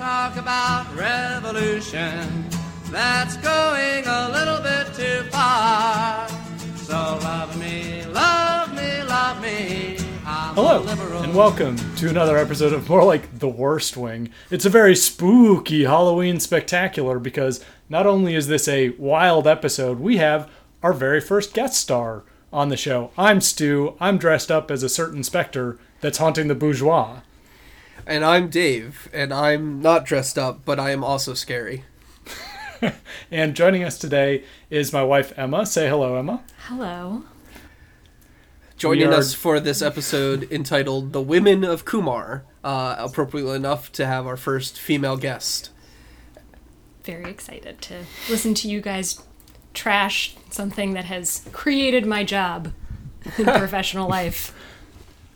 talk about revolution. That's going a little bit too far. So love me, love me, love me. I'm Hello, liberal. and welcome to another episode of More Like the Worst Wing. It's a very spooky Halloween spectacular because not only is this a wild episode, we have our very first guest star on the show. I'm Stu. I'm dressed up as a certain specter that's haunting the bourgeois. And I'm Dave, and I'm not dressed up, but I am also scary. And joining us today is my wife Emma. Say hello, Emma. Hello. Joining are- us for this episode entitled The Women of Qumar, uh, appropriately enough to have our first female guest. Very excited to listen to you guys trash something that has created my job in professional life.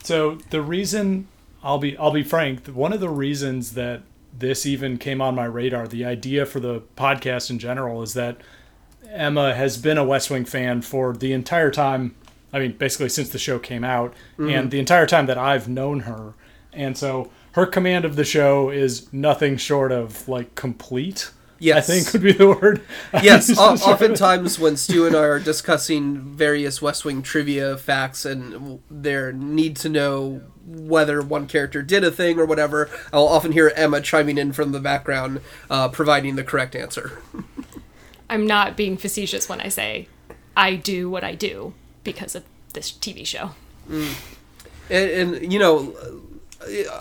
So the reason I'll be I'll be frank, one of the reasons that this even came on my radar, the idea for the podcast in general is that Emma has been a West Wing fan for the entire time. I mean, basically since the show came out, mm-hmm. and the entire time that I've known her, and so her command of the show is nothing short of like complete. Yes. I think would be the word. Yes, o- just sort of- oftentimes when Stu and I are discussing various West Wing trivia facts and their need to know whether one character did a thing or whatever, I'll often hear Emma chiming in from the background, uh, providing the correct answer. I'm not being facetious when I say I do what I do because of this TV show. and, and you know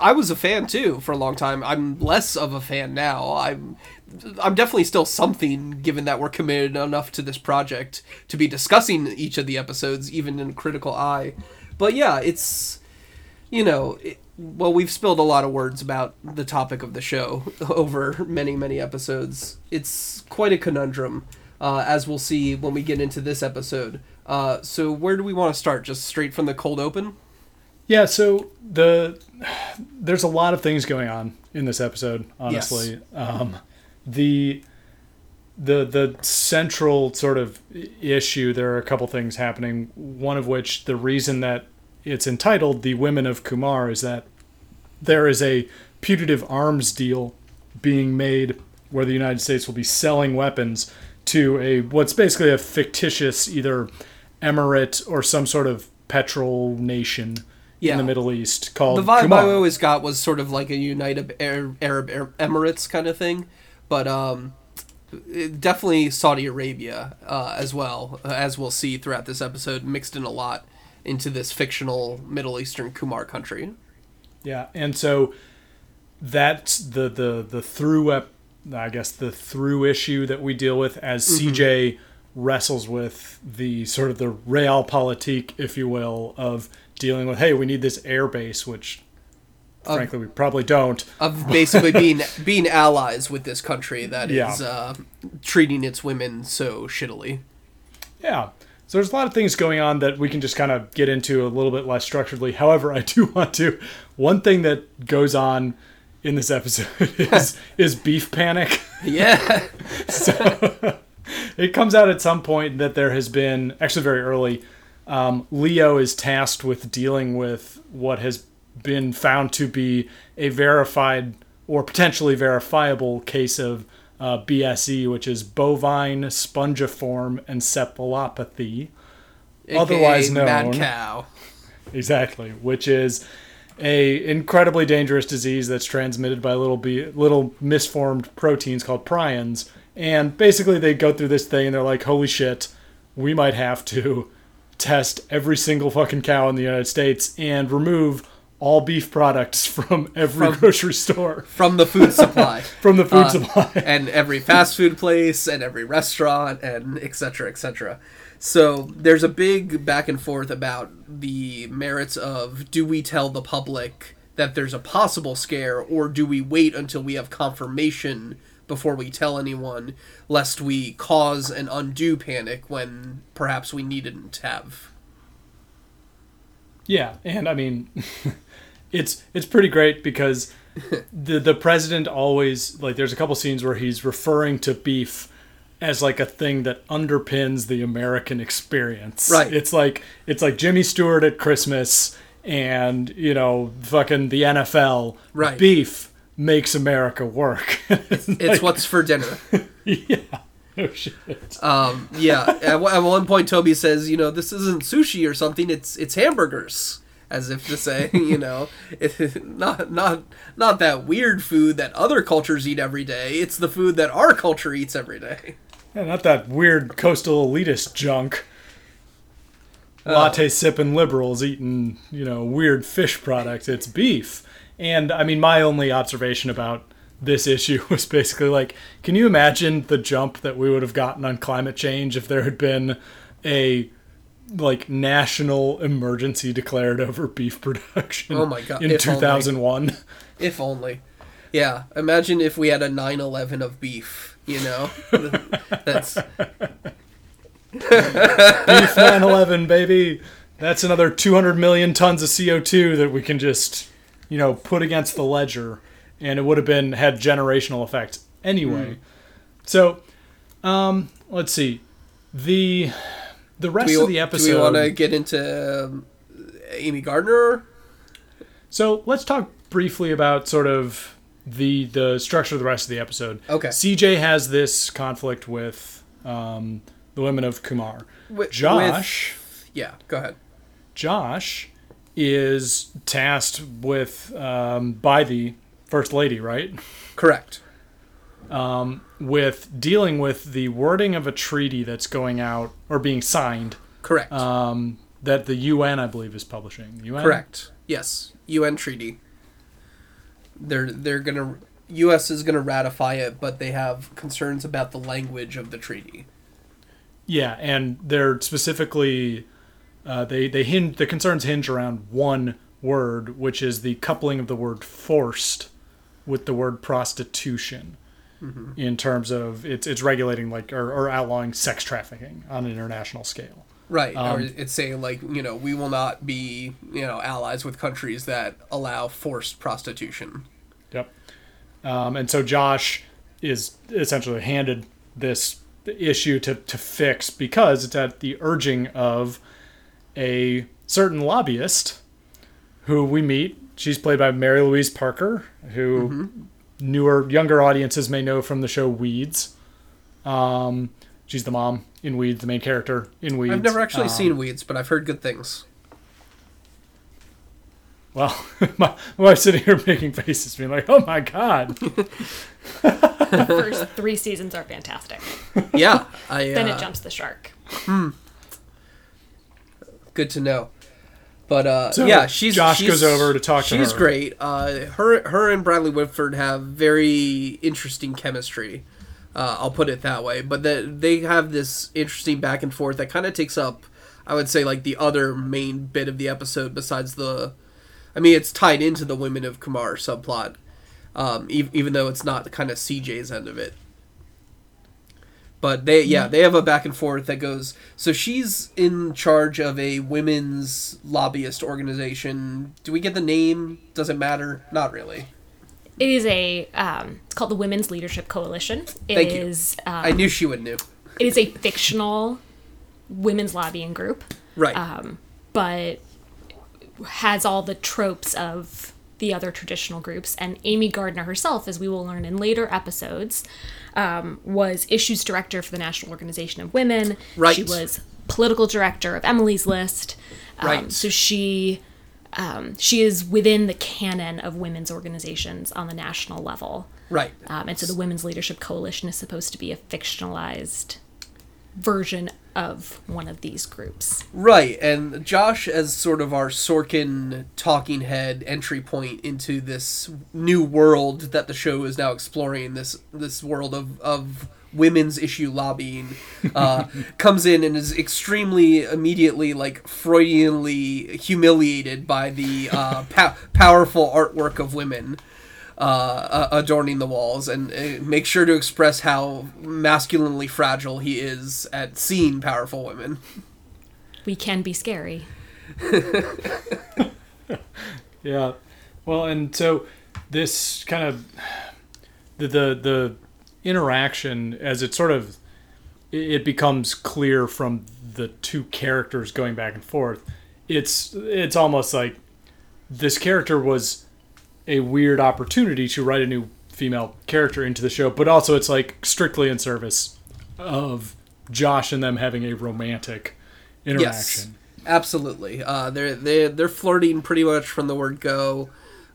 i was a fan too for a long time i'm less of a fan now i'm i'm definitely still something given that we're committed enough to this project to be discussing each of the episodes even in a critical eye but yeah it's you know it, well we've spilled a lot of words about the topic of the show over many many episodes it's quite a conundrum uh, as we'll see when we get into this episode uh, so where do we want to start just straight from the cold open Yeah, so the there's a lot of things going on in this episode. Honestly, um, the the the central sort of issue. There are a couple things happening. One of which, the reason that it's entitled "The Women of Qumar" is that there is a putative arms deal being made where the United States will be selling weapons to a what's basically a fictitious either emirate or some sort of petrol nation Yeah. in the Middle East called the vibe Qumar. I always got was sort of like a United Arab, Emirates kind of thing, but um, definitely Saudi Arabia uh, as well, as we'll see throughout this episode, mixed in a lot into this fictional Middle Eastern Qumar country. Yeah, and so that's the the the through up, I guess the through issue that we deal with as CJ wrestles with the sort of the realpolitik, if you will, of dealing with hey, we need this air base, which frankly we probably don't. Of basically being being allies with this country that is Yeah. uh, treating its women so shittily. Yeah. So there's a lot of things going on that we can just kind of get into a little bit less structuredly. However, I do want to one thing that goes on in this episode is is beef panic. Yeah, so it comes out at some point that there has been actually very early um, leo is tasked with dealing with what has been found to be a verified or potentially verifiable case of uh, bse which is bovine spongiform encephalopathy Otherwise AKA mad known- cow. Exactly, which is a incredibly dangerous disease that's transmitted by little be- little misformed proteins called prions. And basically, they go through this thing and they're like, "Holy shit, we might have to test every single fucking cow in the United States and remove all beef products from every From- grocery store from the food supply. from the food Uh, supply." and every fast food place and every restaurant and et cetera, et cetera. So there's a big back and forth about the merits of do we tell the public that there's a possible scare or do we wait until we have confirmation before we tell anyone lest we cause an undue panic when perhaps we needn't have. Yeah, and I mean, it's it's pretty great because the the president always like there's a couple scenes where he's referring to beef as like a thing that underpins the American experience. Right. It's like it's like Jimmy Stewart at Christmas and you know fucking the NFL. Right. Beef. makes America work. It's what's for dinner. yeah. Oh shit. Um, yeah. At, one- at one point, Toby says, "You know, this isn't sushi or something. It's it's hamburgers." As if to say, you know, it, not not not that weird food that other cultures eat every day. It's the food that our culture eats every day. Yeah, not that weird coastal elitist junk. Uh, Latte sipping liberals eating, you know, weird fish products. It's beef. And I mean, my only observation about this issue was basically like, can you imagine the jump that we would have gotten on climate change if there had been a like national emergency declared over beef production Oh my God, in if only. 2001 If only. Yeah. Imagine if we had a 9/11 of beef. You know, that's beef 911 baby that's another 200 million tons of co2 that we can just you know put against the ledger and it would have been had generational effects anyway so um let's see the the rest do of we, the do episode we want to get into um, Amy Gardner? so let's talk briefly about sort of the the structure of the rest of the episode Okay. cj has this conflict with um the women of Qumar With- josh Yeah. Go ahead. Josh is tasked with um, by the first lady, right? Correct. With dealing with the wording of a treaty that's going out or being signed Correct. um, that the UN, I believe, is publishing. UN, Correct. Yes. UN treaty. They're they're gonna U.S. is gonna ratify it, but they have concerns about the language of the treaty. Yeah, and they're specifically uh, they they hinge the concerns hinge around one word, which is the coupling of the word forced with the word prostitution. In terms of it's it's regulating like or, or outlawing sex trafficking on an international scale. Right. or Um, it's saying like you know we will not be you know allies with countries that allow forced prostitution. Yep. Um, and so Josh is essentially handed this issue to, to fix because it's at the urging of a certain lobbyist who we meet. She's played by Mary Louise Parker, who newer, younger audiences may know from the show Weeds. Um, she's the mom in Weeds, the main character in Weeds. I've never actually Um, seen Weeds, but I've heard good things. Well, my, my wife's sitting here making faces, being like, "Oh my god!" The first three seasons are fantastic. Yeah. I. Then uh, it jumps the shark. Hmm. good to know. But uh, So, yeah, she's Josh she's- goes over to talk to She's her. great. Uh, her her and Bradley Whitford have very interesting chemistry. Uh, I'll put it that way. But that they have this interesting back and forth that kind of takes up, I would say, like the other main bit of the episode besides the. I mean, it's tied into the women of Qumar subplot, um, e- even though it's not kind of CJ's end of it. But they, yeah, they have a back and forth that goes. So she's in charge of a women's lobbyist organization. Do we get the name? Does it matter? Not really. It is a. Um, it's called the Women's Leadership Coalition. It Thank you. is, I Um, knew she would know. it is a fictional women's lobbying group, Right. but has all the tropes of the other traditional groups. And Amy Gardner herself, as we will learn in later episodes, um, was issues director for the National Organization of Women. Right. She was political director of Emily's List. Um, Right. So she. Um, she is within the canon of women's organizations on the national level. right. Um, and so the Women's Leadership Coalition is supposed to be a fictionalized version of one of these groups. Right, and Josh as sort of our Sorkin talking head entry point into this new world that the show is now exploring this this world of of women's issue lobbying uh, comes in and is extremely immediately like Freudianly humiliated by the uh, pow- powerful artwork of women uh, adorning the walls and uh, make sure to express how masculinely fragile he is at seeing powerful women. We can be scary. Yeah. Well, and so this kind of the the, the interaction as it sort of it it becomes clear from the two characters going back and forth. It's it's almost like this character was a weird opportunity to write a new female character into the show, but also it's like strictly in service of Josh and them having a romantic interaction. Yes, absolutely. Uh, they're they they're flirting pretty much from the word go,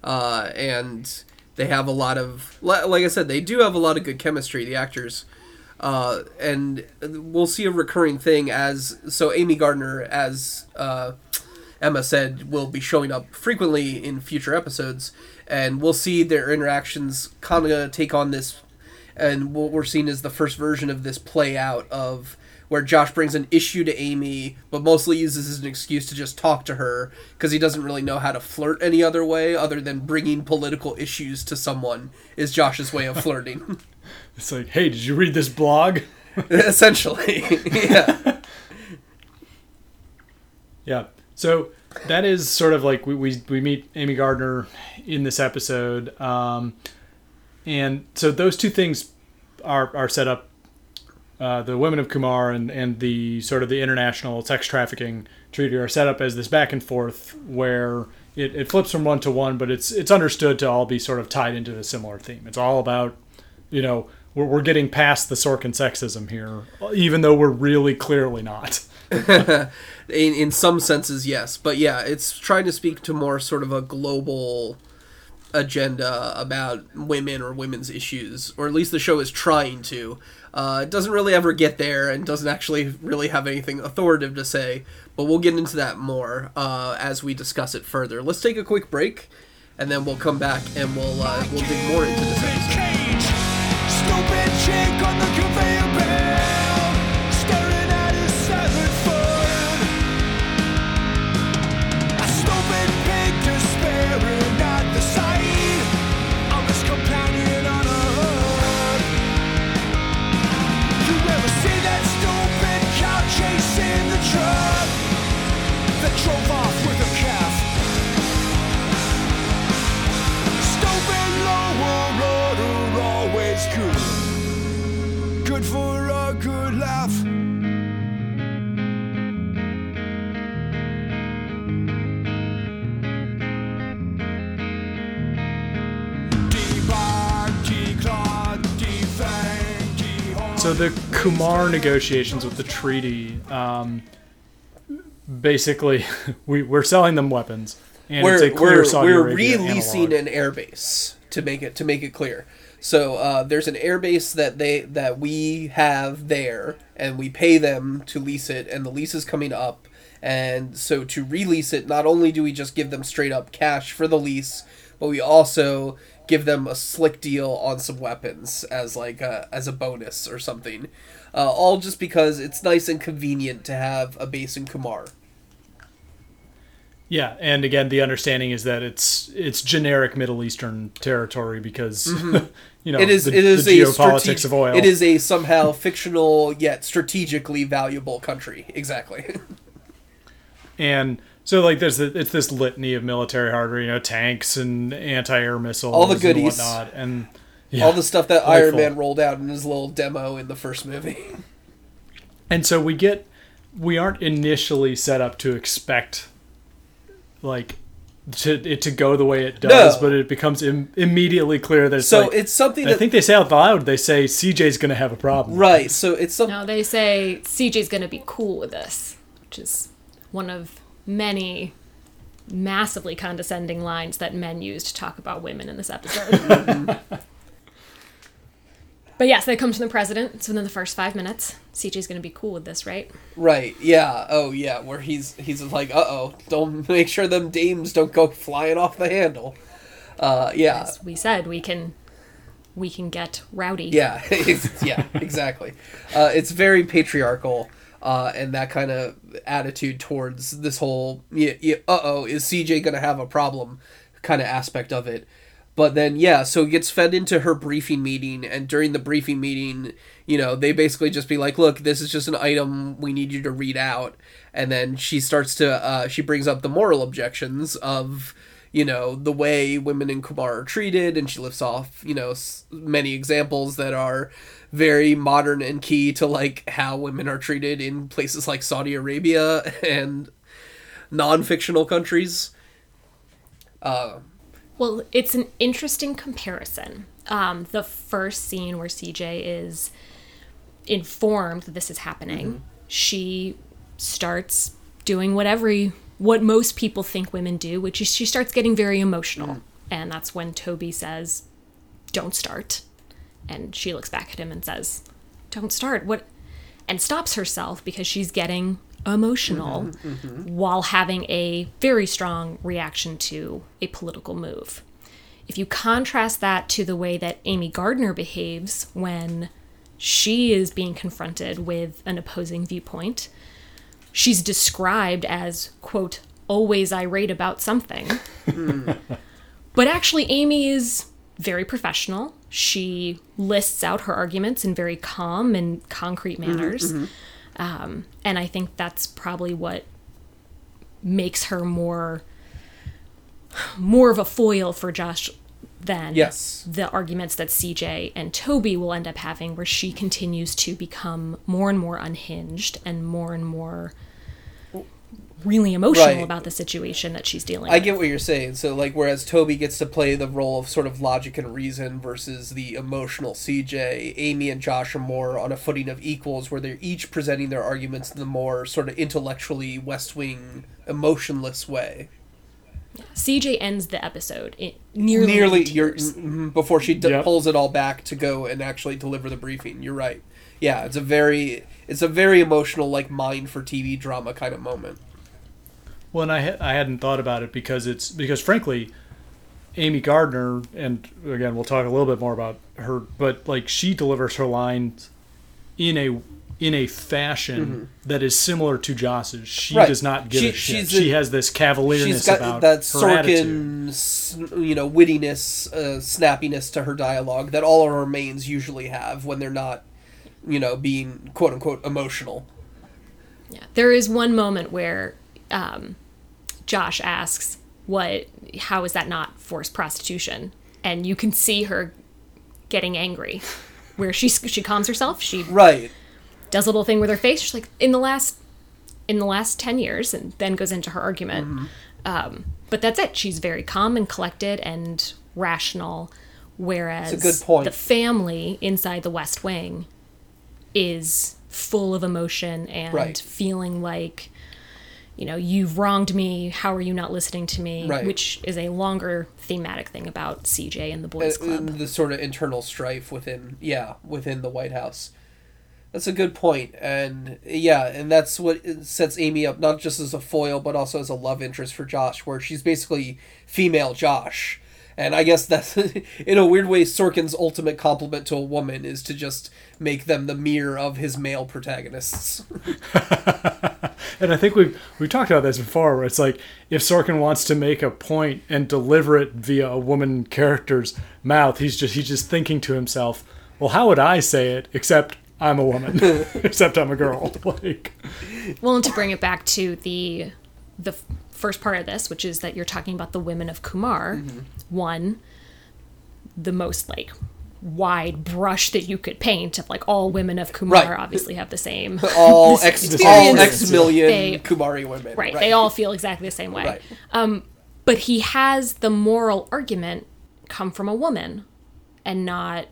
uh, and they have a lot of like I said, they do have a lot of good chemistry. The actors. Uh, and we'll see a recurring thing as so Amy Gardner as uh, Emma said will be showing up frequently in future episodes, and we'll see their interactions kind of take on this, and what we're seeing is the first version of this play out of where Josh brings an issue to Amy, but mostly uses as an excuse to just talk to her because he doesn't really know how to flirt any other way other than bringing political issues to someone is Josh's way of flirting. it's like, hey, did you read this blog? Essentially, yeah. Yeah. So that is sort of like we, we, we meet Amy Gardner in this episode. Um, and so those two things are, are set up uh, the women of Qumar and, and the sort of the international sex trafficking treaty are set up as this back and forth where it, it flips from one to one, but it's it's understood to all be sort of tied into a similar theme. It's all about, you know, we're, we're getting past the Sorkin sexism here, even though we're really clearly not. in, in some senses, yes. But yeah, it's trying to speak to more sort of a global agenda about women or women's issues, or at least the show is trying to. Uh, it doesn't really ever get there and doesn't actually really have anything authoritative to say, but we'll get into that more uh, as we discuss it further. Let's take a quick break, and then we'll come back and we'll uh, we'll dig more into this episode. The Qumar negotiations with the treaty, um, basically, we, we're selling them weapons, and we're, it's a clear we're, we're releasing analog. an airbase to make it to make it clear. So uh, there's an airbase that they that we have there, and we pay them to lease it, and the lease is coming up. And so to release it, not only do we just give them straight up cash for the lease, but we also give them a slick deal on some weapons as like a, as a bonus or something. Uh, all just because it's nice and convenient to have a base in Qumar. Yeah, and again, the understanding is that it's it's generic Middle Eastern territory because you know Mm-hmm. it is the, it is the a geopolitics of oil. It is a somehow fictional yet strategically valuable country. Exactly. and so like there's the, it's this litany of military hardware, you know, tanks and anti-air missiles, All the and goodies. whatnot, and yeah, All the stuff that Iron delightful. Man rolled out in his little demo in the first movie. And so we get we aren't initially set up to expect like to it to go the way it does, No. but it becomes Im- immediately clear that it's So like, it's something I think they say out loud. They say CJ's going to have a problem. right. So it's some No, they say CJ's going to be cool with this, which is one of many massively condescending lines that men use to talk about women in this episode. but yes, they come to the president. It's within the first five minutes. CJ's going to be cool with this, right? right. Yeah. Oh yeah. Where he's he's like, uh oh, don't make sure them dames don't go flying off the handle. Uh, yeah. As we said, we can we can get rowdy. Yeah, yeah, exactly. Uh, it's very patriarchal, uh, and that kind of attitude towards this whole yeah, yeah, uh oh, is CJ gonna have a problem kind of aspect of it. But then yeah, so it gets fed into her briefing meeting, and during the briefing meeting, you know, they basically just be like, "Look, this is just an item we need you to read out," and then she starts to uh, she brings up the moral objections of you know the way women in Qumar are treated, and she lifts off you know many examples that are very modern and key to like how women are treated in places like Saudi Arabia and non-fictional countries. Uh, Well, it's an interesting comparison. Um, the first scene where CJ is informed that this is happening, she starts doing what every what most people think women do, which is she starts getting very emotional, and that's when Toby says, "Don't start," and she looks back at him and says, "Don't start." What? And stops herself because she's getting emotional mm-hmm, mm-hmm. while having a very strong reaction to a political move. If you contrast that to the way that Amy Gardner behaves when she is being confronted with an opposing viewpoint, she's described as, quote, always irate about something. Mm. but actually, Amy is very professional. She lists out her arguments in very calm and concrete manners. Um, and I think that's probably what makes her more more of a foil for Josh than Yes. the arguments that CJ and Toby will end up having, where she continues to become more and more unhinged and more and more really emotional Right. about the situation that she's dealing I with. get what you're saying. So, like, whereas Toby gets to play the role of sort of logic and reason versus the emotional CJ, Amy and Josh are more on a footing of equals where they're each presenting their arguments in the more sort of intellectually West Wing, emotionless way. CJ ends the episode in nearly, Nearly, in you're, tears. mhm, before she d- Yep. pulls it all back to go and actually deliver the briefing. You're right. Yeah, it's a very, it's a very emotional, like, mind for TV drama kind of moment. Well, and I ha- I hadn't thought about it because it's because frankly, Amy Gardner and again we'll talk a little bit more about her, but like she delivers her lines in a in a fashion that is similar to Josh's. She Mm-hmm. Right. does not give She- a shit. she's she a- has this cavalierness She's got about that her attitude. Sorkin, s- you know, wittiness, uh, snappiness to her dialogue that all of her mains usually have when they're not, you know, being quote unquote emotional. Yeah. There is one moment where um, Josh asks, "What? How is that not forced prostitution?" And you can see her getting angry, where she she calms herself. She Right. does a little thing with her face. She's like, "In the last, in the last ten years," and then goes into her argument. Um, but that's it. She's very calm and collected and rational. Whereas a good point. the family inside the West Wing is full of emotion and Right. feeling like, you know, you've wronged me. How are you not listening to me? Right. Which is a longer thematic thing about CJ and the Boys Uh, Club. the sort of internal strife within, yeah, within the White House. That's a good point, and yeah, and that's what sets Amy up not just as a foil, but also as a love interest for Josh, where she's basically female Josh. And I guess that's, in a weird way, Sorkin's ultimate compliment to a woman is to just make them the mirror of his male protagonists. And I think we've we talked about this before, where it's like if Sorkin wants to make a point and deliver it via a woman character's mouth, he's just he's just thinking to himself, "Well, how would I say it? Except I'm a woman, except I'm a girl." Like, Well, and to bring it back to the the f- first part of this, which is that you're talking about the women of Qumar. Mm-hmm. One, the most like wide brush that you could paint of like all women of Qumar Right. obviously have the same All this X, all million They- Qumari women. right, They all feel exactly the same way. Right. But he has the moral argument come from a woman and not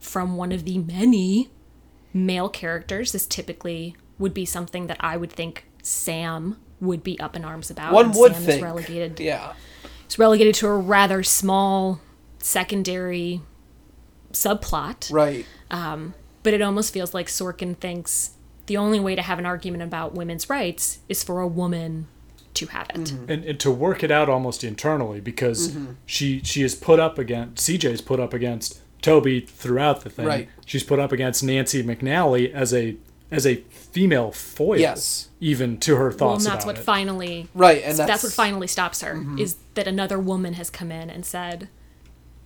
from one of the many male characters. This typically would be something that I would think Sam would be up in arms about. One would Sam think. is relegated Yeah. it's relegated to a rather small secondary subplot. Right. Um, but it almost feels like Sorkin thinks the only way to have an argument about women's rights is for a woman to have it. and, and to work it out almost internally because Mm-hmm. she she is put up against CJ's put up against Toby throughout the thing. Right. She's put up against Nancy McNally as a as a female foil. Yes. Even to her Well, thoughts and that's about what it. finally Right, and that's, that's- Mm-hmm. what finally stops her is that another woman has come in and said,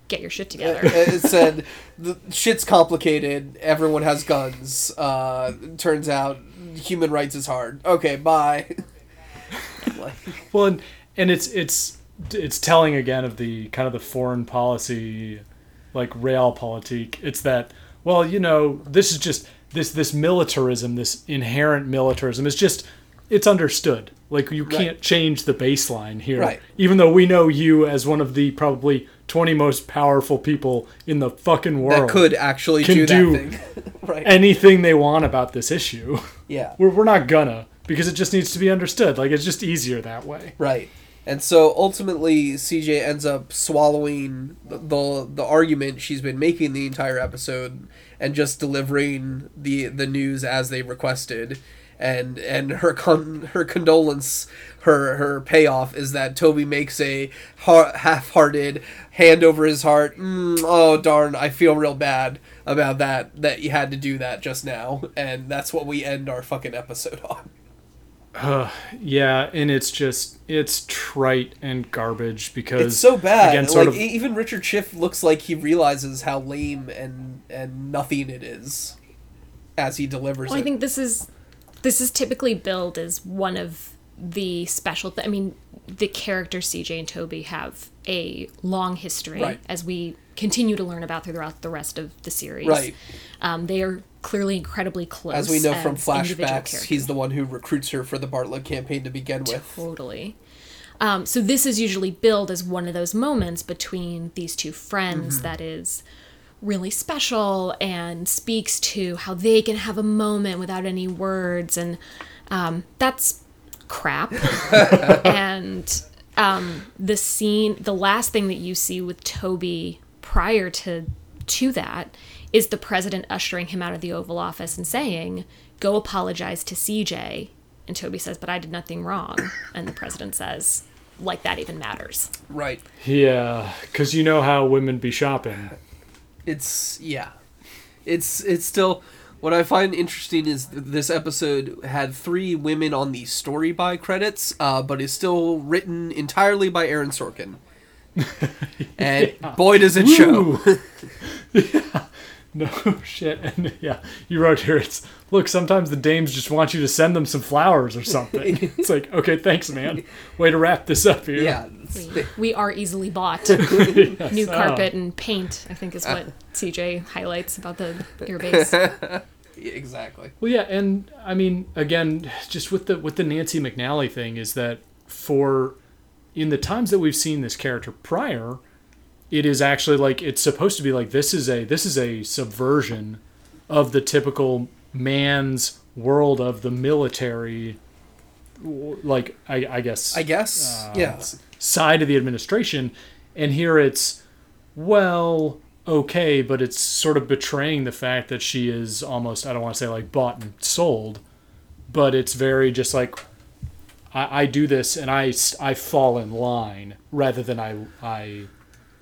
"Get your shit together." it said the shit's complicated. Everyone has guns. Uh, turns out human rights is hard. Okay, bye. Like, Well, and, and it's it's it's telling again of the kind of the foreign policy, like realpolitik. It's that well, you know, this is just this this militarism, this inherent militarism is just it's understood. Like you can't change the baseline here. Right. Even though we know you as one of the probably 20 most powerful people in the fucking world. that could actually do that do- thing. right. anything they want about this issue. yeah. We're, we're not gonna because it just needs to be understood. Like it's just easier that way. Right. And so ultimately, CJ ends up swallowing the, the the argument she's been making the entire episode and just delivering the the news as they requested. And and her con- her condolence, her her payoff is that Toby makes a ha- half-hearted hand over his heart. Mm, oh darn! I feel real bad about that that you had to do that just now, and that's what we end our fucking episode on. Yeah, and it's just it's trite and garbage because It's so bad. Again, sort like of even Richard Schiff looks like he realizes how lame and and nothing it is as he delivers Well, it. I think this is this is typically billed as one of the special. Th- I mean, the characters CJ and Toby have a long history, Right. as we continue to learn about throughout the rest of the series. Right. Um, they are clearly incredibly close. as we know from flashbacks, he's the one who recruits her for the Bartlet campaign to begin with. Totally. Um, so this is usually billed as one of those moments between these two friends Mm-hmm. that is really special and speaks to how they can have a moment without any words, and um, that's crap. and um, the scene, the last thing that you see with Toby prior to to that is the president ushering him out of the Oval Office and saying, "Go apologize to CJ." And Toby says, "But I did nothing wrong." And the president says, "Like that even matters." Right. yeah, because you know how women be shopping. It's yeah. It's it's still what I find interesting is th- this episode had three women on the story by credits, uh, but is still written entirely by Aaron Sorkin. And boy does it show. Yeah. No shit. And yeah, you wrote here. It's look. Sometimes the dames just want you to send them some flowers or something. it's like, okay, thanks, man. Way to wrap this up here. Yeah. We, we are easily bought. New So- carpet oh. and paint, I think, is what uh. CJ highlights about the airbase. exactly. Well, yeah, and I mean, again, just with the with the Nancy McNally thing is that for in the times that we've seen this character prior, it is actually like it's supposed to be like this is a this is a subversion of the typical man's world of the military, like I, I guess I guess. uh, yeah. side of the administration, and here it's well okay, but it's sort of betraying the fact that she is almost I don't want to say like bought and sold, but it's very just like I, I do this and I, I fall in line rather than I I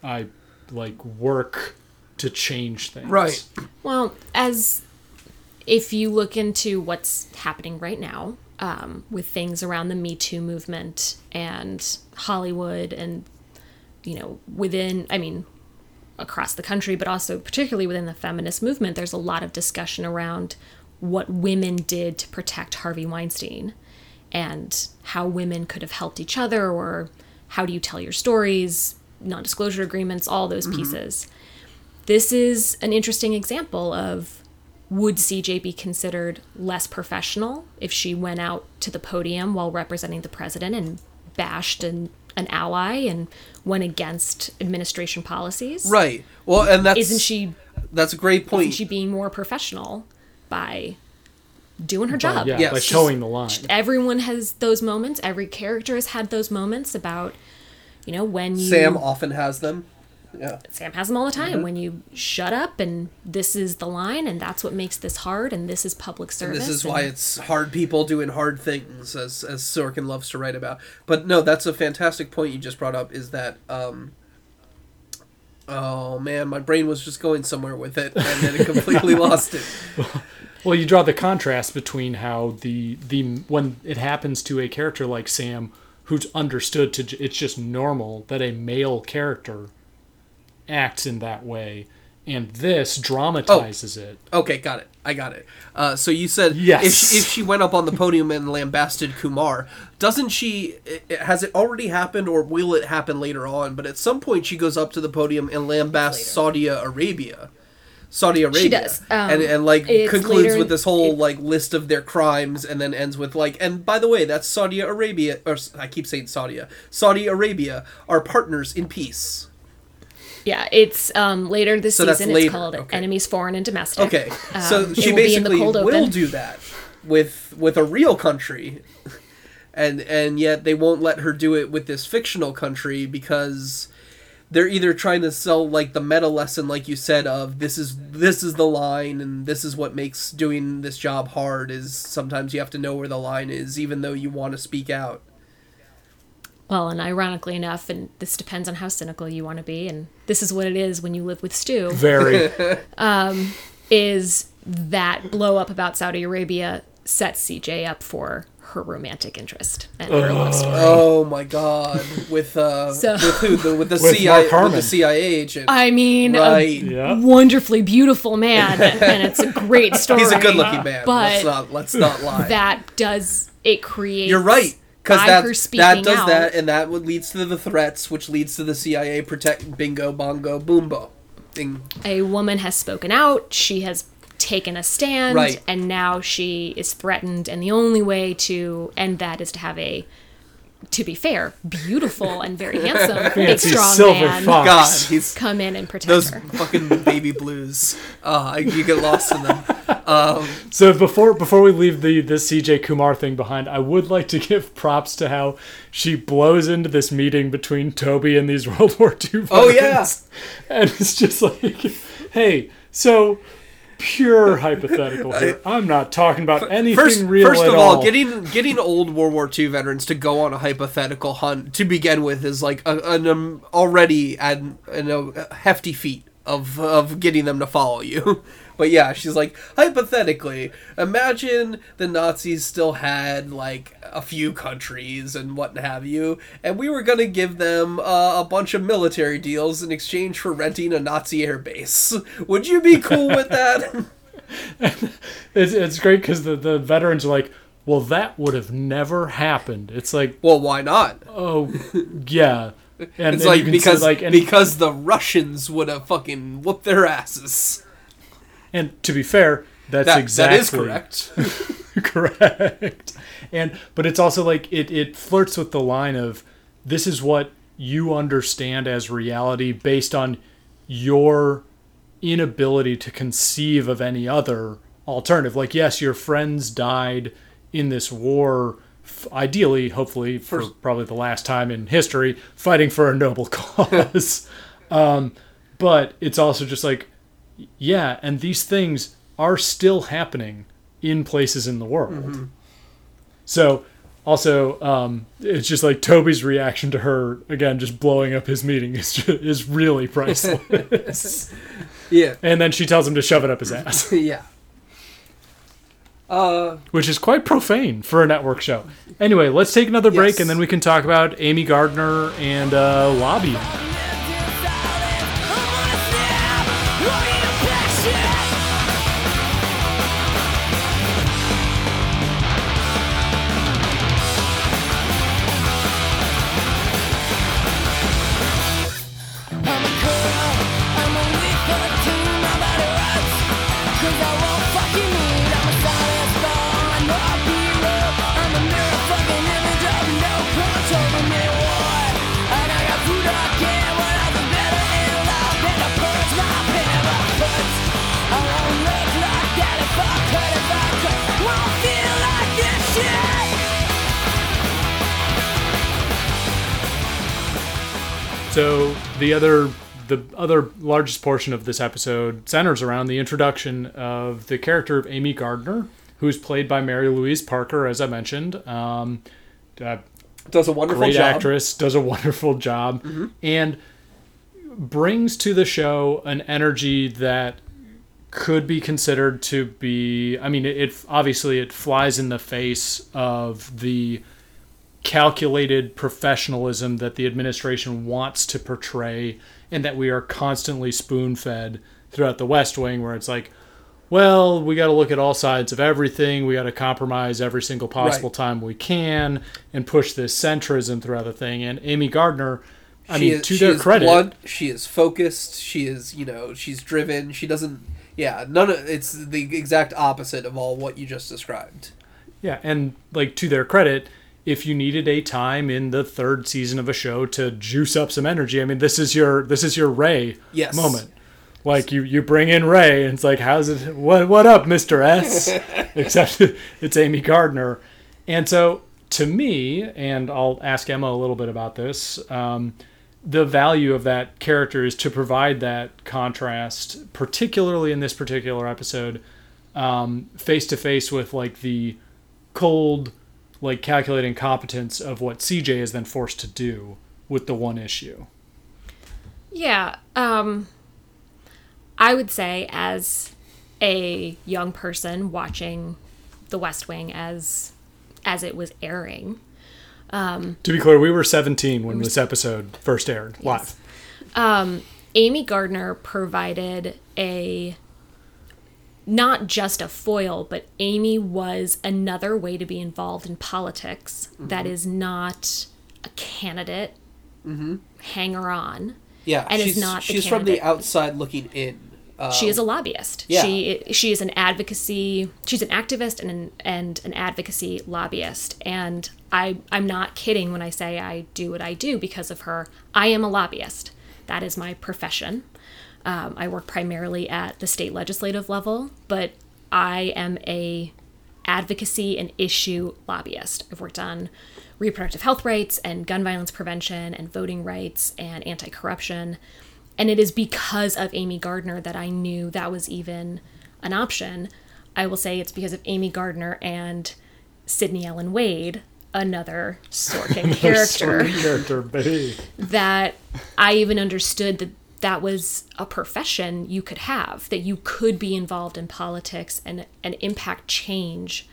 I like work to change things. Right. Well, as if you look into what's happening right now um, with things around the Me Too movement and Hollywood and, you know, within, I mean, across the country, but also particularly within the feminist movement, there's a lot of discussion around what women did to protect Harvey Weinstein and how women could have helped each other or how do you tell your stories, non disclosure agreements, all those mm-hmm. pieces. This is an interesting example of would CJ be considered less professional if she went out to the podium while representing the president and bashed an, an ally and went against administration policies? Right. Well, and that's Isn't she That's a great point. isn't she being more professional by doing her job? Yeah, Yes. by toeing the line. Everyone has those moments. Every character has had those moments about, you know, when you Sam often has them. Yeah. Sam has them all the time. Mm-hmm. When you shut up and this is the line and that's what makes this hard and this is public service. This is why it's hard people doing hard things, as as Sorkin loves to write about. But no, that's a fantastic point you just brought up. Is that um, oh man, my brain was just going somewhere with it, and then it completely lost it. Well, you draw the contrast between how the the when it happens to a character like Sam, who's understood to it's just normal that a male character acts in that way, and this dramatizes it. Okay, got it. I got it. Uh, so you said Yes. if she, if she went up on the podium and lambasted Qumar, doesn't she? Has it already happened, or will it happen later on? But at some point, she goes up to the podium and lambasts Saudi Arabia. Saudi Arabia. does, um, and and like concludes with this whole it- like list of their crimes, and then ends with like, and by the way, that's Saudi Arabia, or I keep saying Saudi, Saudi Arabia are partners in peace. Yeah, it's um, later this So season. later, It's called okay. Enemies Foreign and Domestic. Okay, so Um, she it will be in the basically will open. do that with with a real country, and and yet they won't let her do it with this fictional country because they're either trying to sell like the meta lesson, like you said, of this is this is the line and this is what makes doing this job hard. Is sometimes you have to know where the line is, even though you want to speak out. Well, and ironically enough, and this depends on how cynical you want to be, and this is what it is when you live with Stu, Very. Um, is that blow up about Saudi Arabia sets CJ up for her romantic interest and her love story. Oh my god! With uh, So- with who? The, with the With CIA, with the CIA agent. I mean, right. yeah. a wonderfully beautiful man, and it's a great story. He's a good-looking man. let's But not let's not lie. that does it creates. You're right. Because that, that does out- that, and that would leads to the threats, which leads to the CIA protect bingo bongo boombo. Thing. a woman has spoken out, she has taken a stand, Right. and now she is threatened, and the only way to end that is to have a, to be fair, beautiful and very handsome, big Fancy strong silver man fox. God, he's come in and protect those her. fucking baby blues. Uh, you get lost in them. So before before we leave the the CJ Qumar thing behind, I would like to give props to how she blows into this meeting between Toby and these World War II veterans. Oh, yeah. and it's just like, hey, so pure hypothetical here. I'm not talking about anything First, real first at of all, all. getting getting old World War II veterans to go on a hypothetical hunt to begin with is like a, an um, already an, an, a hefty feat of of getting them to follow you. But yeah, she's like hypothetically, imagine the Nazis still had like a few countries and what have you, and we were gonna give them uh, a bunch of military deals in exchange for renting a Nazi airbase. Would you be cool with that? It's, it's great because the, the veterans are like, well, that would have never happened. It's like, well, why not? oh, yeah. And It's and like because like, and, because the Russians would have fucking whooped their asses. And to be fair, that's That, exactly that is correct. correct. And but it's also like it it flirts with the line of this is what you understand as reality based on your inability to conceive of any other alternative. Like yes your friends died in this war ideally hopefully for probably the last time in history fighting for a noble cause. Um, but it's also just like yeah and these things are still happening in places in the world. So also um, it's just like toby's reaction to her again just blowing up his meeting is, just, is really priceless. Yeah, and then she tells him to shove it up his ass. Yeah. Uh, which is quite profane for a network show. Anyway let's take another break Yes. and then we can talk about amy gardner and uh, lobbying other the other largest portion of this episode centers around the introduction of the character of Amy Gardner, who's played by Mary Louise Parker, as I mentioned. Um, uh, does a wonderful great job. actress, does a wonderful job, and brings to the show an energy that could be considered to be. I mean, it, it obviously it flies in the face of the calculated professionalism that the administration wants to portray and that we are constantly spoon fed throughout the West Wing, where it's like, well, we got to look at all sides of everything. We got to compromise every single possible Right. time we can and push this centrism throughout the thing. And Amy Gardner, I she mean, is, to she their is credit, blunt, she is focused. She is, you know, she's driven. She doesn't. Yeah, none of it's the exact opposite of all what you just described. Yeah, and like to their credit, if you needed a time in the third season of a show to juice up some energy, I mean, this is your this is your Ray Yes. moment. Like you you bring in Ray, and it's like, how's it? What what up, Mister S? Except it's Amy Gardner, and so to me, and I'll ask Emma a little bit about this. Um, the value of that character is to provide that contrast, particularly in this particular episode, face to face with like the cold, like calculating competence of what CJ is then forced to do with the one issue. Yeah. Um I would say as a young person watching The West Wing as as it was airing. To be clear, we were 17 when this episode first aired live. Amy Gardner provided a not just a foil, but Amy was another way to be involved in politics that is not a candidate hanger on. Yeah, And is she's, not the she's from the outside looking in. Uh, she is a lobbyist. yeah. She she is an advocacy. She's an activist and an, and an advocacy lobbyist. And I I'm not kidding when I say I do what I do because of her. I am a lobbyist. That is my profession. Um, I work primarily at the state legislative level, but I am a advocacy and issue lobbyist. I've worked on reproductive health rights and gun violence prevention and voting rights and anti corruption. And it is because of Amy Gardner that I knew that was even an option. I will say it's because of Amy Gardner and Sydney Ellen Wade, another Sorkin character Sorkin character, baby. that I even understood that that was a profession you could have, that you could be involved in politics and, and impact change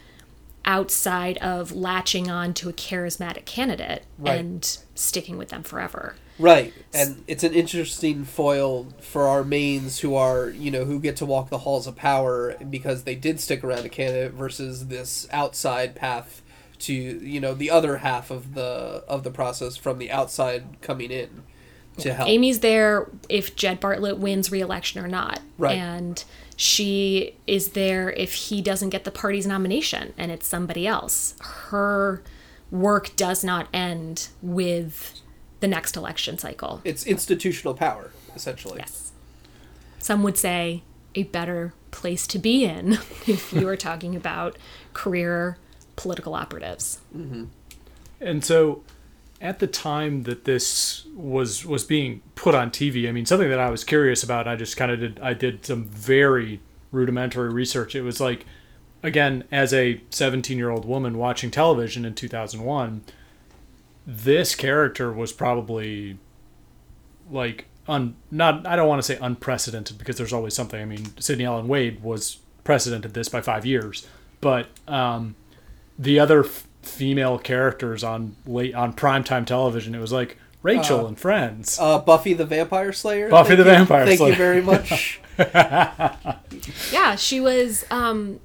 outside of latching on to a charismatic candidate Right. and sticking with them forever. Right, and it's an interesting foil for our mains who are, you know, who get to walk the halls of power because they did stick around a candidate versus this outside path to, you know, the other half of the of the process from the outside coming in to help. Amy's there if Jed Bartlet wins re-election or not, Right. and she is there if he doesn't get the party's nomination and it's somebody else. Her work does not end with the next election cycle. It's institutional power, essentially. Yes. Some would say a better place to be in if you are talking about career political operatives. Mm-hmm. And so at the time that this was was being put on TV, I mean something that I was curious about, I just kind of did I did some very rudimentary research. It was like again, as a 17-year-old woman watching television in 2001, this character was probably like un not I don't want to say unprecedented because there's always something. I mean, Sydney Ellen Wade was precedented this by 5 years, but um the other f- female characters on late on primetime television. It was like Rachel and Friends. Uh, Buffy the Vampire Slayer. Buffy Thank the you- Vampire Thank Slayer. Thank you very much. Yeah, she was um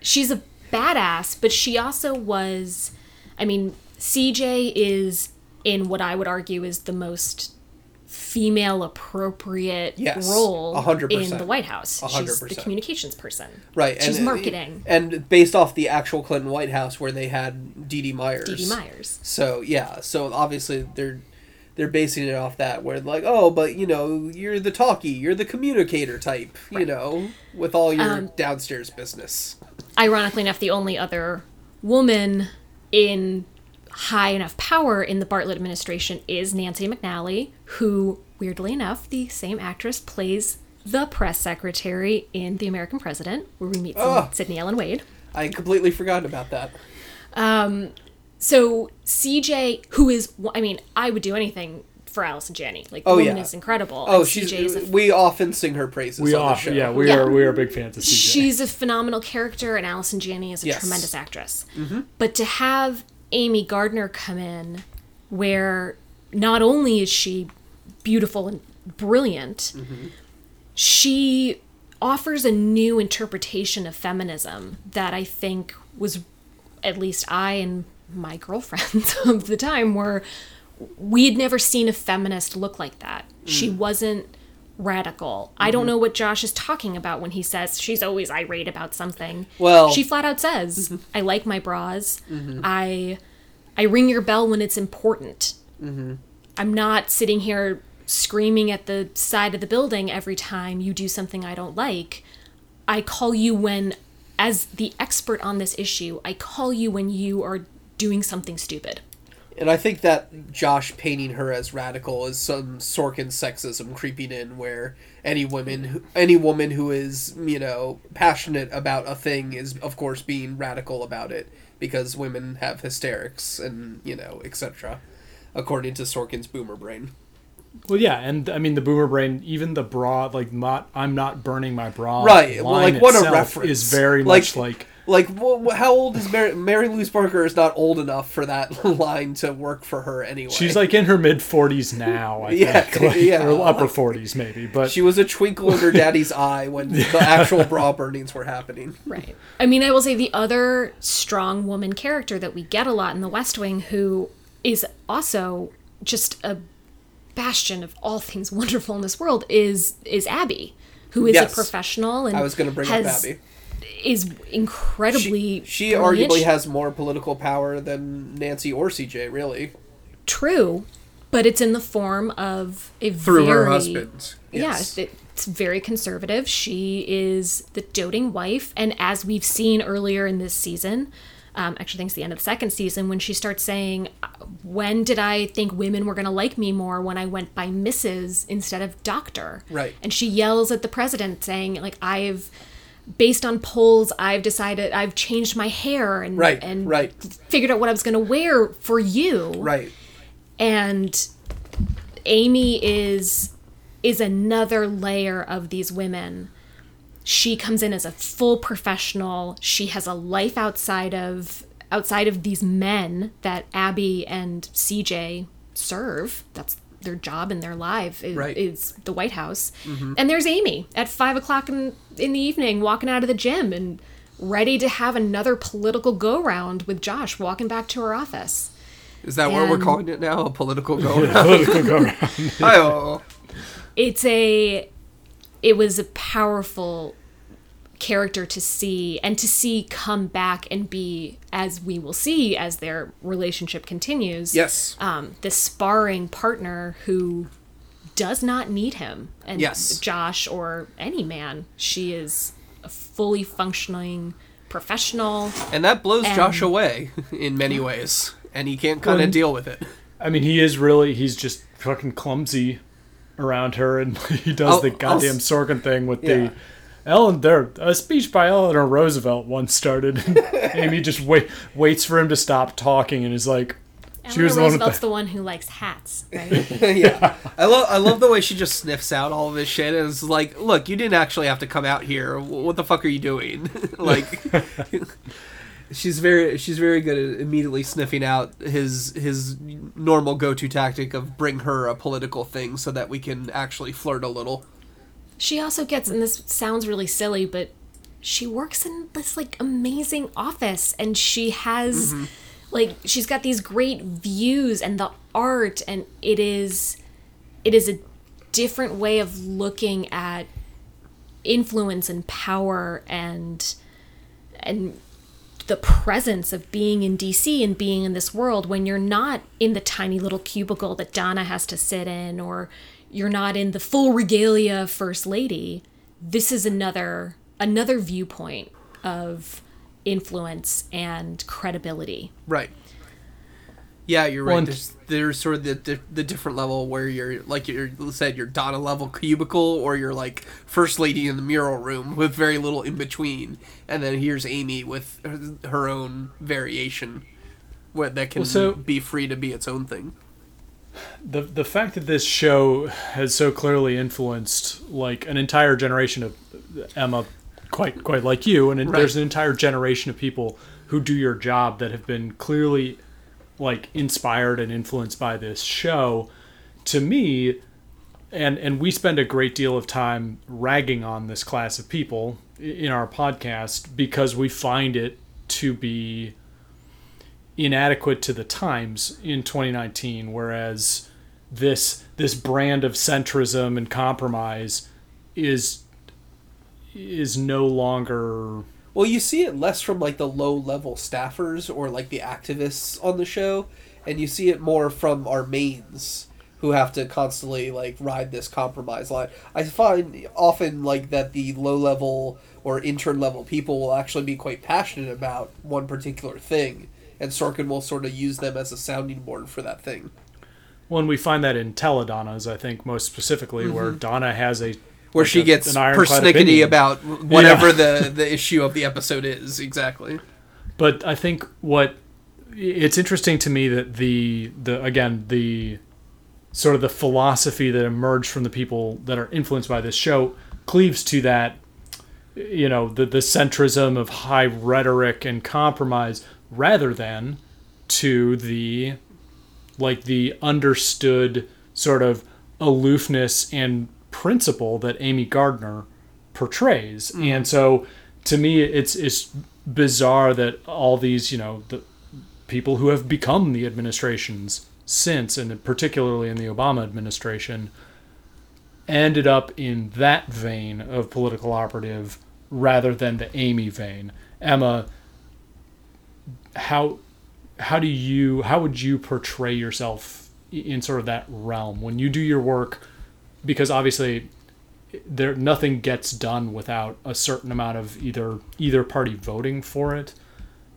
she's a badass, but she also was I mean, CJ is in what I would argue is the most female appropriate Yes, role a hundred in the White House. A hundred She's the communications person. right. She's and, marketing. And based off the actual Clinton White House where they had Dee Dee Myers. Dee Dee Myers. So yeah, so obviously they're they're basing it off that where like oh but you know you're the talkie you're the communicator type you know with all your Um, downstairs business Ironically enough, the only other woman in high enough power in the Bartlet administration is Nancy McNally, who, weirdly enough, the same actress plays the press secretary in The American President, where we meet Oh. Sydney Ellen Wade. I completely forgot about that Um, So CJ, who is, I mean, I would do anything for Allison Janney. Like, the Oh, woman yeah. is incredible. oh and she's CJ is a we often sing her praises we on off, the show yeah, we Yeah. are we are big fans of CJ. She's a phenomenal character, and Allison Janney is a Yes. Mm-hmm. tremendous actress. But to have Amy Gardner come in, where not only is she beautiful and brilliant, Mm-hmm. she offers a new interpretation of feminism that I think was, at least I and my girlfriends of the time were, we had never seen a feminist look like that. She Mm. wasn't radical. I don't mm-hmm. know what Josh is talking about when he says she's always irate about something. Well- she flat out says, mm-hmm. "I like my bras. Mm-hmm. I I ring your bell when it's important. I'm not sitting here screaming at the side of the building every time you do something I don't like. I call you when as the expert on this issue, I call you when you are doing something stupid." And I think that Josh painting her as radical is some Sorkin sexism creeping in, where any woman, who, any woman who is you know passionate about a thing is of course being radical about it because women have hysterics and you know etc. According to Sorkin's boomer brain. Well, yeah, and I mean the boomer brain, even the bra, like not, I'm not burning my bra. Right, well, like, what a reference. is very Like- much like Like, wh- wh- how old is Mary? Mary Louise Parker is not old enough for that line to work for her anyway. she's like in her mid 40s now. I Yeah, think, like, yeah. or upper 40s maybe, but she was a twinkle in her daddy's eye when the actual bra burnings were happening. Right. I mean, I will say the other strong woman character that we get a lot in the West Wing, who is also just a bastion of all things wonderful in this world, is is Abby, who is Yes. a professional and I was going to bring has, up Abby. Is incredibly She brilliant. arguably has more political power than Nancy or CJ, really. true, but it's in the form of a Through very, her husband. Yes, it's very conservative. She is the doting wife, and as we've seen earlier in this season, um, actually, I think it's the end of the second season when she starts saying, "When did I think women were going to like me more when I went by Mrs. instead of Doctor?" Right. And she yells at the president, saying, "Like I've." Based on polls, I've decided I've changed my hair and Right, and right. figured out what I was going to wear for you Right. and Amy is is another layer of these women. She comes in as a full professional. She has a life outside of outside of these men that Abby and CJ serve. That's their job and their life is, Right. is the White House. Mm-hmm. And there's Amy at five o'clock in, in the evening walking out of the gym and ready to have another political go round with Josh walking back to her office. Is that what we're calling it now? A political go political go around. around? it's a it was a powerful character to see and to see come back and be as we will see as their relationship continues Yes. um this sparring partner who does not need him and Yes. josh or any man she is a fully functioning professional And that blows And- Josh away in many ways. And he can't kind of deal with it. I mean, he is really, he's just fucking clumsy around her, and he does I'll- the I'll goddamn s- Sorkin thing with Yeah. the. Ellen, there, a speech by Eleanor Roosevelt once started. Amy just wait, waits for him to stop talking and is like, she Eleanor was the one with Roosevelt's the, the one who likes hats right yeah. I love I love the way she just sniffs out all of this shit and is like, "Look, you didn't actually have to come out here. What the fuck are you doing?" like she's very she's very good at immediately sniffing out his his normal go-to tactic of bring her a political thing so that we can actually flirt a little. She also gets, and this sounds really silly, but she works in this like amazing office and she has mm-hmm. like she's got these great views and the art and it is it is a different way of looking at influence and power and and the presence of being in DC and being in this world when you're not in the tiny little cubicle that Donna has to sit in or you're not in the full regalia first lady this is another another viewpoint of influence and credibility Right. Yeah, you're right. Well, There's, there's sort of the, the the different level where you're like you said, you're Donna level cubicle, or you're like first lady in the mural room with very little in between, and then here's Amy with her, her own variation, where that can Well, so- be free to be its own thing. The the fact that this show has so clearly influenced like an entire generation of Emma, quite quite like you, and there's an entire generation of people who do your job that have been clearly like inspired and influenced by this show. To me, and and we spend a great deal of time ragging on this class of people in our podcast because we find it to be inadequate to the times in 2019 whereas this this brand of centrism and compromise is is no longer Well, you see it less from like the low level staffers or like the activists on the show, and you see it more from our mains who have to constantly like ride this compromise line. I find often like that the low level or intern level people will actually be quite passionate about one particular thing, and Sorkin will sort of use them as a sounding board for that thing. when we find that in Teledonnas, I think most specifically, where mm-hmm. Donna has a Where like she a- gets persnickety about whatever Yeah. the the issue of the episode is exactly. but I think what it's interesting to me that the the again the sort of the philosophy that emerged from the people that are influenced by this show cleaves to that you know the the centrism of high rhetoric and compromise rather than to the like the understood sort of aloofness and principle that Amy Gardner portrays. Mm-hmm. And so to me it's it's bizarre that all these, you know, the people who have become the administrations since and particularly in the Obama administration ended up in that vein of political operative rather than the Amy vein. Emma how how do you how would you portray yourself in sort of that realm when you do your work? Because obviously there nothing gets done without a certain amount of either either party voting for it.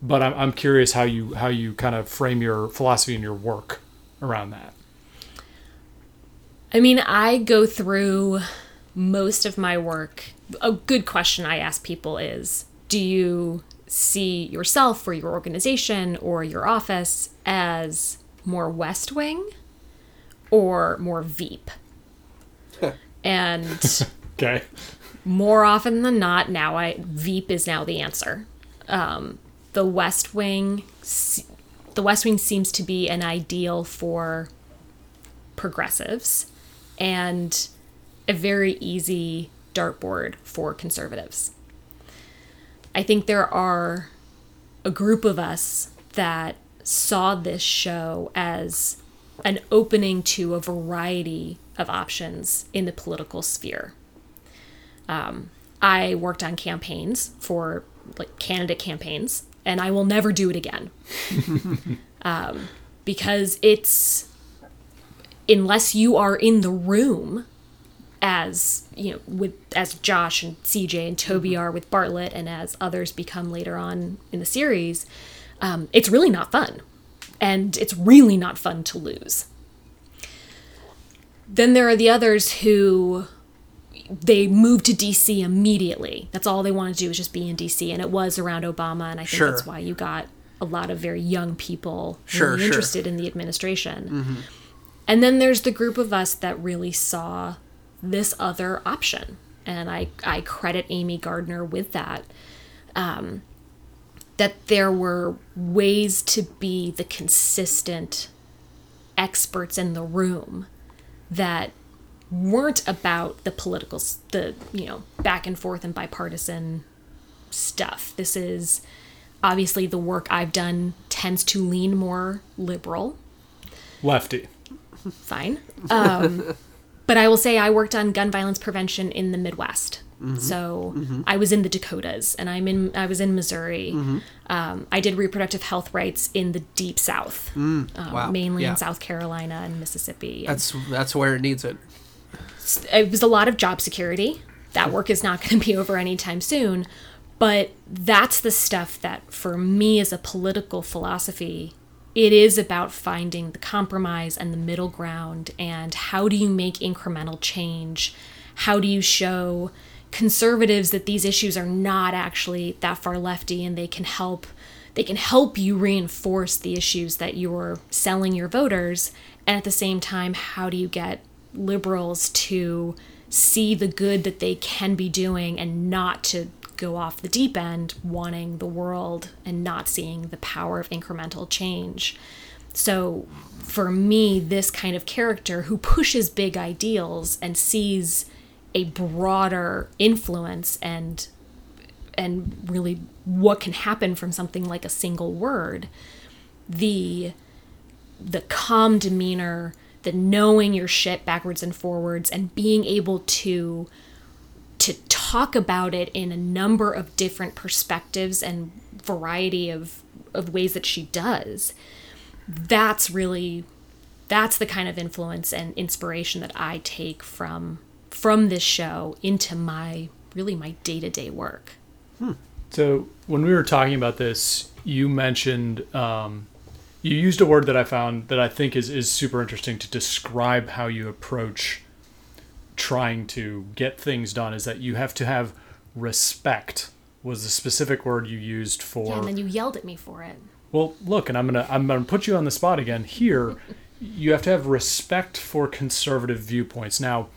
But I'm, I'm curious how you how you kind of frame your philosophy and your work around that. I mean, I go through most of my work. A good question I ask people is Do you see yourself or your organization or your office as more West Wing or more Veep? and okay more often than not, now I Veep is now the answer. Um, the West Wing, the West Wing seems to be an ideal for progressives, and a very easy dartboard for conservatives. I think there are a group of us that saw this show as an opening to a variety of options in the political sphere. Um, I worked on campaigns for like candidate campaigns, and I will never do it again um, because it's unless you are in the room as you know with as Josh and CJ and Toby are with Bartlet and as others become later on in the series, um, it's really not fun, and it's really not fun to lose. Then there are the others who they moved to DC immediately. That's all they wanted to do was just be in DC, and it was around Obama, and I think Sure. that's why you got a lot of very young people Sure, really sure. interested in the administration. And then there's the group of us that really saw this other option. And I, I credit Amy Gardner with that. Um, that there were ways to be the consistent experts in the room that weren't about the political, the, you know, back and forth and bipartisan stuff. This is obviously the work I've done tends to lean more liberal lefty fine. Um, but I will say I worked on gun violence prevention in the Midwest. So I was in the Dakotas, and I'm in. I was in Missouri. Um, I did reproductive health rights in the Deep South, um, wow. mainly Yeah. in South Carolina and Mississippi. And That's that's where it needs it. it was a lot of job security. That work is not going to be over anytime soon. But that's the stuff that, for me as a political philosophy, it is about finding the compromise and the middle ground. And how do you make incremental change? How do you show conservatives that these issues are not actually that far lefty and they can help they can help you reinforce the issues that you're selling your voters and at the same time how do you get liberals to see the good that they can be doing and not to go off the deep end wanting the world and not seeing the power of incremental change. So for me this kind of character who pushes big ideals and sees a broader influence and and really what can happen from something like a single word the the calm demeanor the knowing your shit backwards and forwards and being able to to talk about it in a number of different perspectives and variety of of ways that she does that's really that's the kind of influence and inspiration that I take from from this show into my really my day-to-day work. So when we were talking about this, you mentioned um, you used a word that I found that I think is is super interesting to describe how you approach trying to get things done. Is that you have to have respect was the specific word you used for. Yeah, and then you yelled at me for it. Well, look, and I'm gonna I'm gonna put you on the spot again. Here, you have to have respect for conservative viewpoints. Now,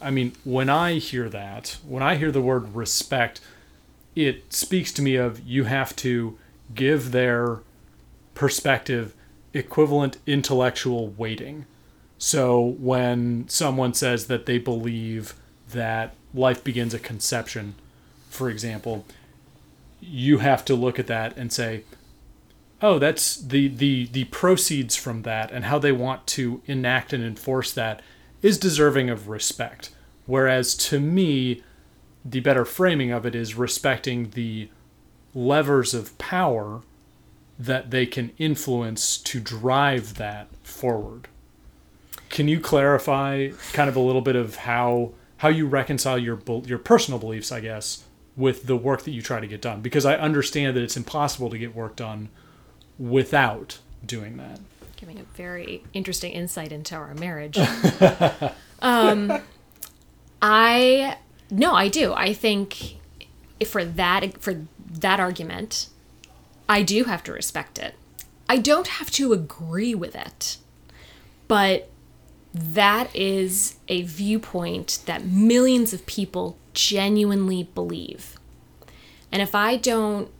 I mean, when I hear that, when I hear the word respect, it speaks to me of you have to give their perspective equivalent intellectual weighting. So when someone says that they believe that life begins at conception, for example, you have to look at that and say, oh that's the the the proceeds from that and how they want to enact and enforce that is deserving of respect. Whereas to me the better framing of it is respecting the levers of power that they can influence to drive that forward can you clarify kind of a little bit of how how you reconcile your your personal beliefs i guess with the work that you try to get done because i understand that it's impossible to get work done without doing that. Giving a very interesting insight into our marriage. um, I no, I do. I think for that for that argument, I do have to respect it. I don't have to agree with it, but that is a viewpoint that millions of people genuinely believe. And if I don't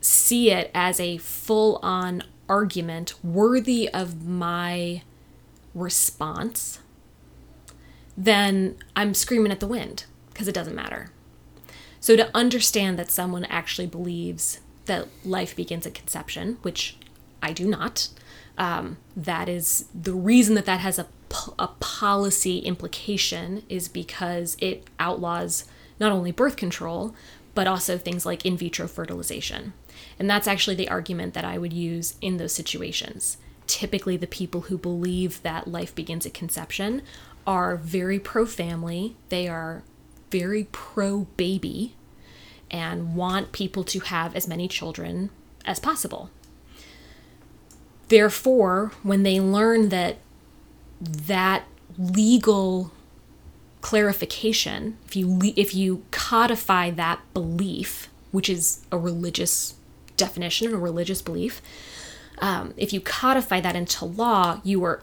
see it as a full on argument worthy of my response, then I'm screaming at the wind because it doesn't matter. So, to understand that someone actually believes that life begins at conception, which I do not, um, that is the reason that that has a, a policy implication is because it outlaws not only birth control, but also things like in vitro fertilization. And that's actually the argument that I would use in those situations. Typically, the people who believe that life begins at conception are very pro family, they are very pro baby, and want people to have as many children as possible. Therefore, when they learn that that legal clarification, if you if you codify that belief, which is a religious definition, a religious belief, um, if you codify that into law, you are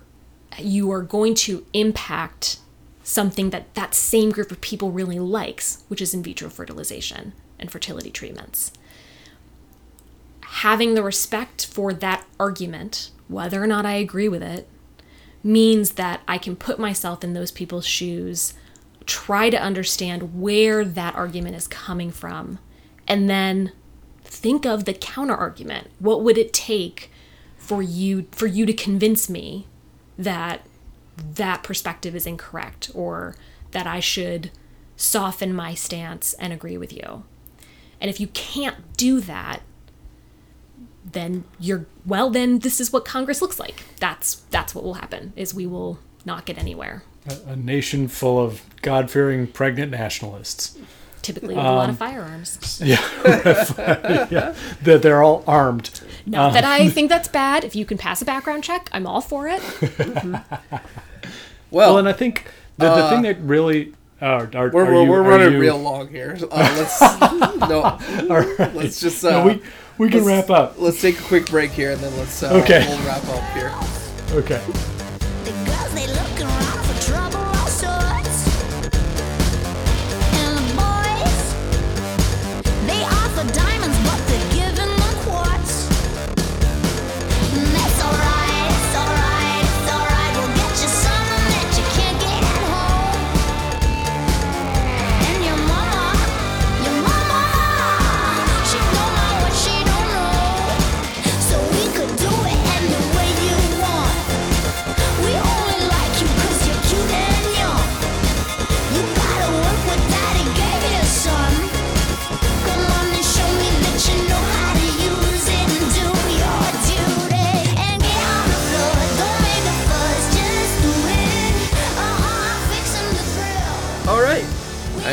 you are going to impact something that that same group of people really likes, which is in vitro fertilization and fertility treatments. Having the respect for that argument, whether or not I agree with it, means that I can put myself in those people's shoes, try to understand where that argument is coming from, and then think of the counter argument. What would it take for you for you to convince me that that perspective is incorrect or that I should soften my stance and agree with you? And if you can't do that, then you're well then this is what Congress looks like. That's that's what will happen is we will not get anywhere. A, a nation full of God-fearing pregnant nationalists. Typically with a lot of firearms. Yeah, yeah. That they're all armed. Not that I think that's bad. If you can pass a background check, I'm all for it. Well, Well, and I think the, the thing that really uh, are, Uh, we're, are we're, you- we're are running you- real long here. Uh, let's no, let's just uh, No, we we can let's- wrap up. Let's take a quick break here, and then let's uh, Okay. we'll wrap up here. Okay.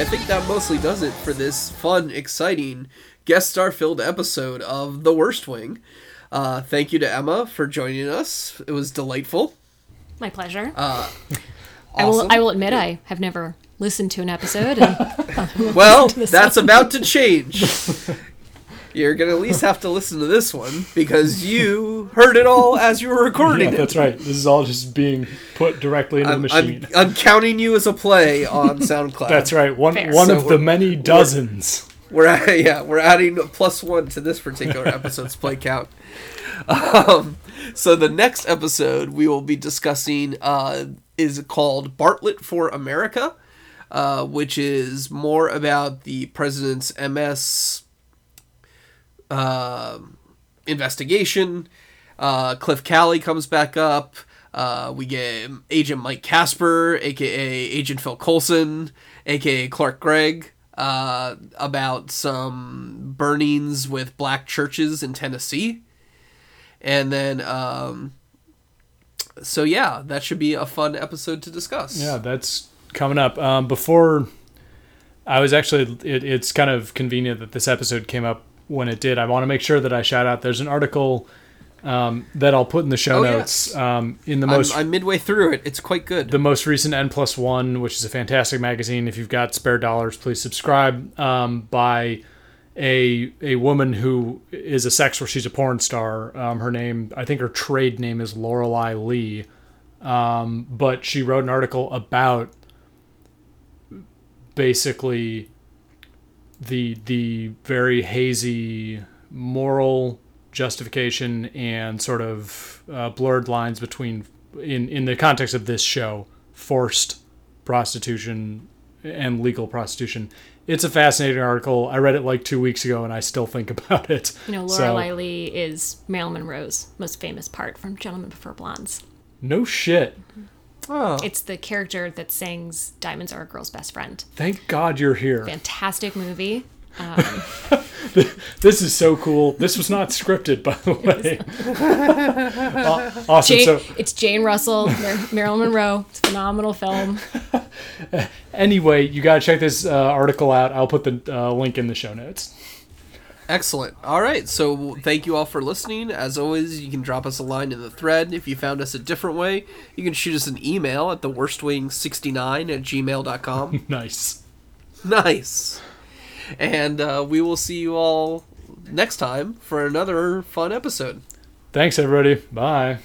Think that mostly does it for this fun, exciting, guest star filled episode of The Worst Wing. Uh, thank you to Emma for joining us. It was delightful. My pleasure. Uh, I will. I will admit I have never listened to an episode. And Well, that's one. about to change. You're gonna at least have to listen to this one because you heard it all as you were recording Yeah, it. that's right. This is all just being put directly into I'm, the I'm, machine. I'm counting you as a play on SoundCloud. That's right. One Fair. one So of the many dozens. We're at, yeah, we're adding a plus one to this particular episode's play count. Um, so the next episode we will be discussing uh, is called Bartlet for America, uh, which is more about the president's MS uh, investigation. Uh, Cliff Calley comes back up. Uh, we get Agent Mike Casper, aka Agent Phil Coulson, aka Clark Gregg, uh, about some burnings with black churches in Tennessee. And then, um, so yeah, that should be a fun episode to discuss. Yeah, that's coming up. Um, before I was actually, it, it's kind of convenient that this episode came up when it did. I want to make sure that I shout out. There's an article um, that I'll put in the show Oh, notes. yes. Um, in the I'm, most I'm midway through it. It's quite good. the most recent N plus one, which is a fantastic magazine. If you've got spare dollars, please subscribe. Um, by a a woman who is a sex worker. She's a porn star. Um, her name, I think, her trade name is Lorelei Lee. Um, but she wrote an article about basically the the very hazy moral justification and sort of uh, blurred lines between in in the context of this show forced prostitution and legal prostitution. It's a fascinating article. I read it like two weeks ago and i still think about it. You know, So- Lorelei Lee is Marilyn Monroe's most famous part from Gentlemen Prefer Blondes. no shit oh. It's the character that sings "Diamonds Are a Girl's Best Friend." thank god you're here Fantastic movie. this is so cool this was not scripted by the way Aw- awesome Jane, so it's Jane Russell, Mar- Marilyn Monroe. It's a phenomenal film. anyway you gotta check this uh, article out i'll put the uh, link in the show notes Excellent. All right. So thank you all for listening. As always, you can drop us a line in the thread. If you found us a different way, you can shoot us an email at theworstwing69 at gmail.com. nice nice. And uh, we will see you all next time for another fun episode. thanks everybody bye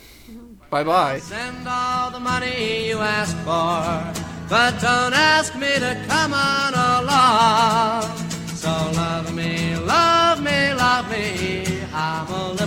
Bye bye. Send all the money you ask for, but don't ask me to come on along love me, I'm a